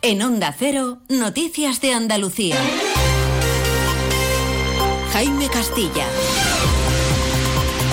En Onda Cero, Noticias de Andalucía. Jaime Castilla.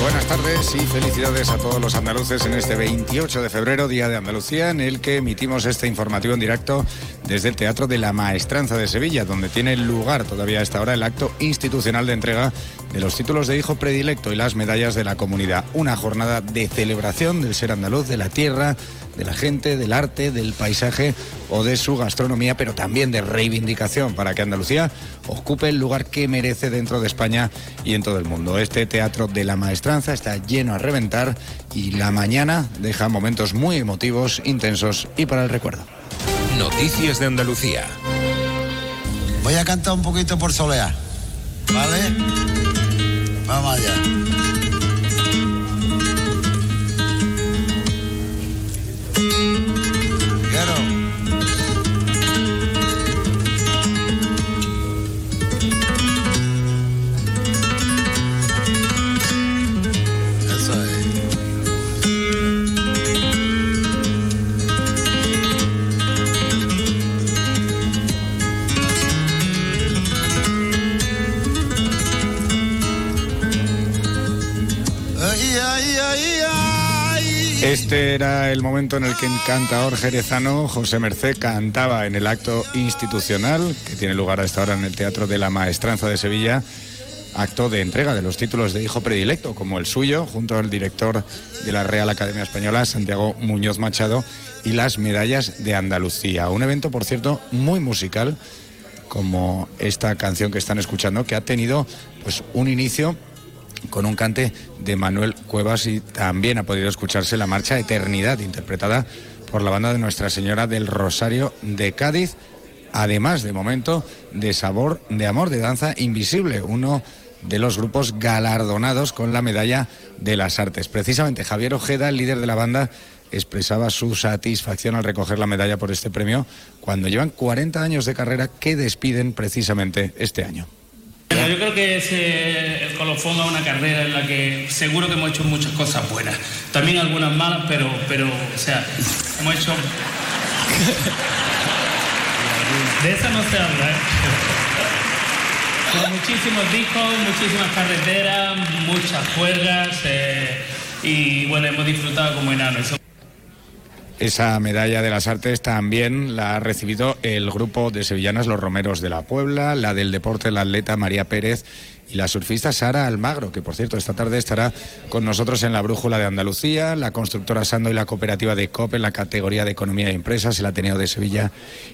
Buenas tardes y felicidades a todos los andaluces en este 28 de febrero, Día de Andalucía, en el que emitimos este informativo en directo desde el Teatro de la Maestranza de Sevilla, donde tiene lugar todavía a esta hora el acto institucional de entrega de los títulos de hijo predilecto y las medallas de la comunidad. Una jornada de celebración del ser andaluz, de la tierra, de la gente, del arte, del paisaje o de su gastronomía, pero también de reivindicación para que Andalucía ocupe el lugar que merece dentro de España y en todo el mundo. Este teatro de la maestranza está lleno a reventar y la mañana deja momentos muy emotivos, intensos y para el recuerdo. Noticias de Andalucía. Voy a cantar un poquito por solear, ¿vale? Vamos allá. Este era el momento en el que el cantador jerezano José Merced cantaba en el acto institucional que tiene lugar a esta hora en el Teatro de la Maestranza de Sevilla, acto de entrega de los títulos de hijo predilecto, como el suyo, junto al director de la Real Academia Española, Santiago Muñoz Machado, y las medallas de Andalucía. Un evento, por cierto, muy musical, como esta canción que están escuchando, que ha tenido pues un inicio con un cante de Manuel Cuevas y también ha podido escucharse la marcha Eternidad, interpretada por la banda de Nuestra Señora del Rosario de Cádiz, además de momento de Sabor de Amor de Danza Invisible, uno de los grupos galardonados con la medalla de las artes. Precisamente Javier Ojeda, el líder de la banda, expresaba su satisfacción al recoger la medalla por este premio cuando llevan 40 años de carrera que despiden precisamente este año. Yo creo que es el colofón a una carrera en la que seguro que hemos hecho muchas cosas buenas. También algunas malas, pero, pero o sea, hemos hecho... De eso no se habla, ¿eh? Con muchísimos discos, muchísimas carreteras, muchas juergas eh, y bueno, hemos disfrutado como enanos. Esa medalla de las artes también la ha recibido el grupo de sevillanas Los Romeros de la Puebla, la del deporte la atleta María Pérez y la surfista Sara Almagro, que por cierto esta tarde estará con nosotros en la Brújula de Andalucía, la constructora Sando y la cooperativa de COP en la categoría de Economía de Empresas, el Ateneo de Sevilla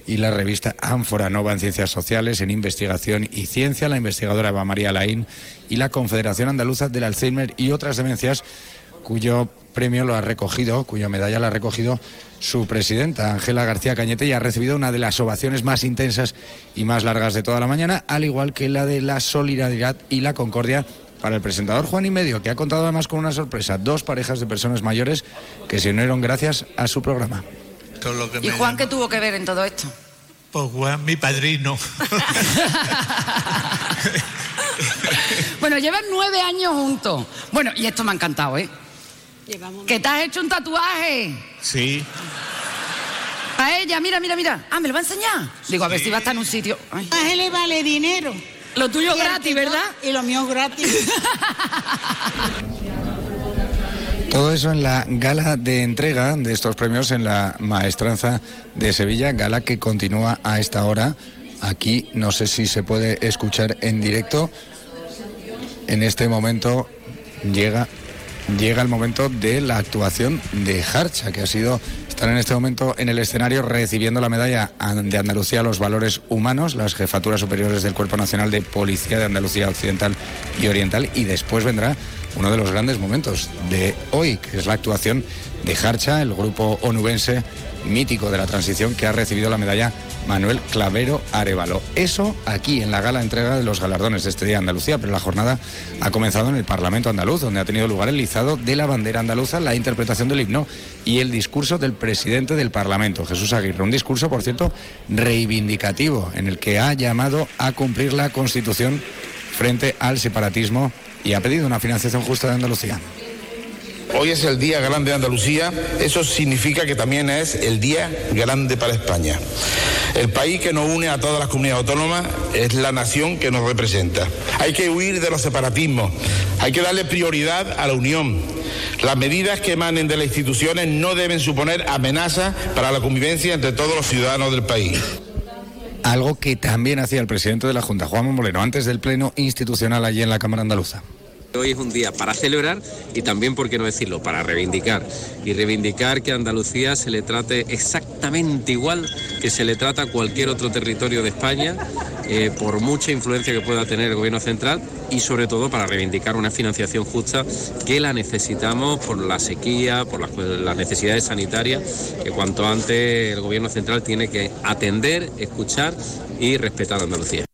y la revista Ánfora Nova en Ciencias Sociales, en Investigación y Ciencia, la investigadora Eva María Laín y la Confederación Andaluza del Alzheimer y otras demencias cuyo premio lo ha recogido, cuya medalla la ha recogido su presidenta, Ángela García Cañete, y ha recibido una de las ovaciones más intensas y más largas de toda la mañana, al igual que la de la solidaridad y la concordia para el presentador Juan y Medio, que ha contado además con una sorpresa, dos parejas de personas mayores que se unieron gracias a su programa. ¿Y Juan qué tuvo que ver en todo esto? Pues Juan, mi padrino. bueno, llevan nueve años juntos. Bueno, y esto me ha encantado, ¿eh? ¿Que te has hecho un tatuaje? Sí. A ella, mira, mira, mira. Ah, ¿me lo va a enseñar? Digo, a ver si va a estar en un sitio. Ay. A él le vale dinero. Lo tuyo gratis, ¿verdad? Y lo mío gratis. Todo eso en la gala de entrega de estos premios en la Maestranza de Sevilla, gala que continúa a esta hora. Aquí no sé si se puede escuchar en directo. En este momento llega llega el momento de la actuación de Harcha, que ha sido estar en este momento en el escenario recibiendo la medalla de Andalucía a los valores humanos, las jefaturas superiores del Cuerpo Nacional de Policía de Andalucía Occidental y Oriental, y después vendrá uno de los grandes momentos de hoy, que es la actuación de Harcha, el grupo onubense mítico de la transición que ha recibido la medalla Manuel Clavero Arevalo. Eso aquí en la gala entrega de los galardones de este día Andalucía, pero la jornada ha comenzado en el Parlamento andaluz, donde ha tenido lugar el izado de la bandera andaluza, la interpretación del himno y el discurso del presidente del Parlamento, Jesús Aguirre. Un discurso, por cierto, reivindicativo, en el que ha llamado a cumplir la Constitución frente al separatismo y ha pedido una financiación justa de Andalucía. Hoy es el Día Grande de Andalucía, eso significa que también es el Día Grande para España. El país que nos une a todas las comunidades autónomas es la nación que nos representa. Hay que huir de los separatismos, hay que darle prioridad a la unión. Las medidas que emanen de las instituciones no deben suponer amenazas para la convivencia entre todos los ciudadanos del país. Algo que también hacía el presidente de la Junta, Juan Moleno, antes del pleno institucional allí en la Cámara Andaluza. Hoy es un día para celebrar y también, por qué no decirlo, para reivindicar. Y reivindicar que a Andalucía se le trate exactamente igual que se le trata a cualquier otro territorio de España, eh, por mucha influencia que pueda tener el gobierno central y sobre todo para reivindicar una financiación justa que la necesitamos por la sequía, por las, las necesidades sanitarias, que cuanto antes el gobierno central tiene que atender, escuchar y respetar a Andalucía.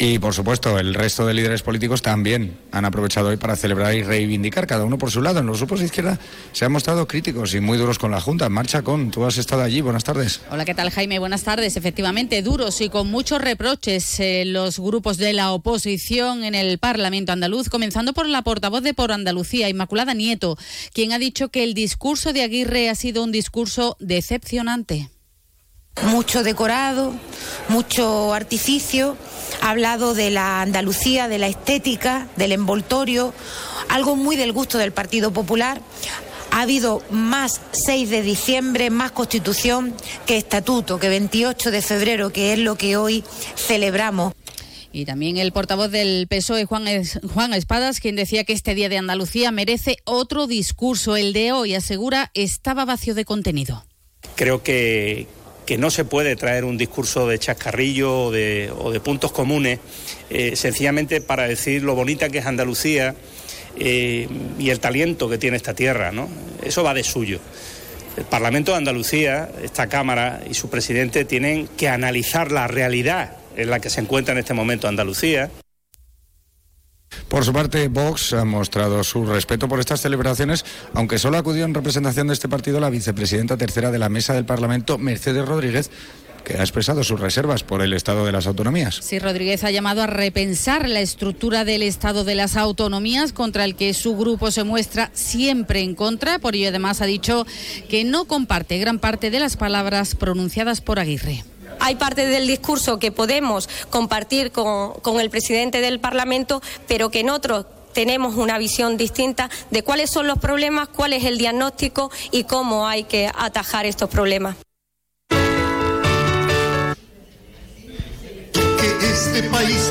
Y por supuesto, el resto de líderes políticos también han aprovechado hoy para celebrar y reivindicar, cada uno por su lado. En los grupos de izquierda se han mostrado críticos y muy duros con la Junta. Marcha con, tú has estado allí, buenas tardes. Hola, ¿qué tal Jaime? Buenas tardes. Efectivamente, duros y con muchos reproches eh, los grupos de la oposición en el Parlamento andaluz, comenzando por la portavoz de Por Andalucía, Inmaculada Nieto, quien ha dicho que el discurso de Aguirre ha sido un discurso decepcionante mucho decorado, mucho artificio, ha hablado de la Andalucía, de la estética, del envoltorio, algo muy del gusto del Partido Popular. Ha habido más 6 de diciembre, más constitución que estatuto, que 28 de febrero, que es lo que hoy celebramos. Y también el portavoz del PSOE, Juan, Juan Espadas, quien decía que este Día de Andalucía merece otro discurso. El de hoy, asegura, estaba vacío de contenido. Creo que, que no se puede traer un discurso de chascarrillo o de, puntos comunes, eh, sencillamente para decir lo bonita que es Andalucía eh, y el talento que tiene esta tierra. ¿no? Eso va de suyo. El Parlamento de Andalucía, esta Cámara y su presidente tienen que analizar la realidad en la que se encuentra en este momento Andalucía. Por su parte, Vox ha mostrado su respeto por estas celebraciones, aunque solo acudió en representación de este partido la vicepresidenta tercera de la Mesa del Parlamento, Mercedes Rodríguez, que ha expresado sus reservas por el Estado de las Autonomías. Sí, Rodríguez ha llamado a repensar la estructura del Estado de las Autonomías, contra el que su grupo se muestra siempre en contra. Por ello, además, ha dicho que no comparte gran parte de las palabras pronunciadas por Aguirre hay parte del discurso que podemos compartir con, el presidente del Parlamento, pero que en otros tenemos una visión distinta de cuáles son los problemas, cuál es el diagnóstico y cómo hay que atajar estos problemas. Que este país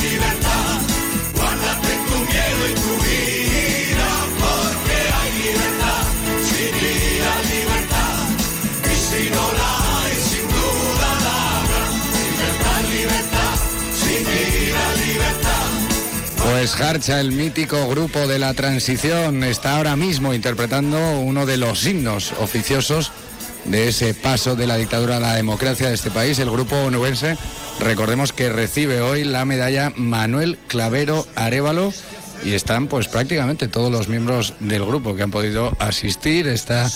Harcha, el mítico grupo de la transición, está ahora mismo interpretando uno de los himnos oficiosos de ese paso de la dictadura a la democracia de este país, el grupo onubense. Recordemos que recibe hoy la medalla Manuel Clavero Arevalo y están pues prácticamente todos los miembros del grupo que han podido asistir. Está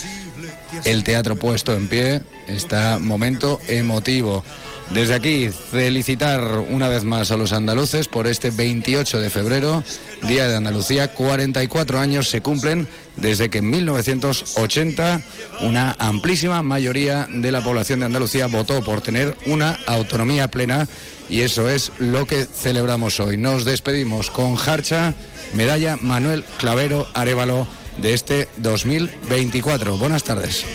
el teatro puesto en pie, está momento emotivo. Desde aquí, felicitar una vez más a los andaluces por este 28 de febrero, Día de Andalucía. 44 años se cumplen desde que en 1980 una amplísima mayoría de la población de Andalucía votó por tener una autonomía plena y eso es lo que celebramos hoy. Nos despedimos con Jarcha, medalla Manuel Clavero Arevalo de este 2024. Buenas tardes.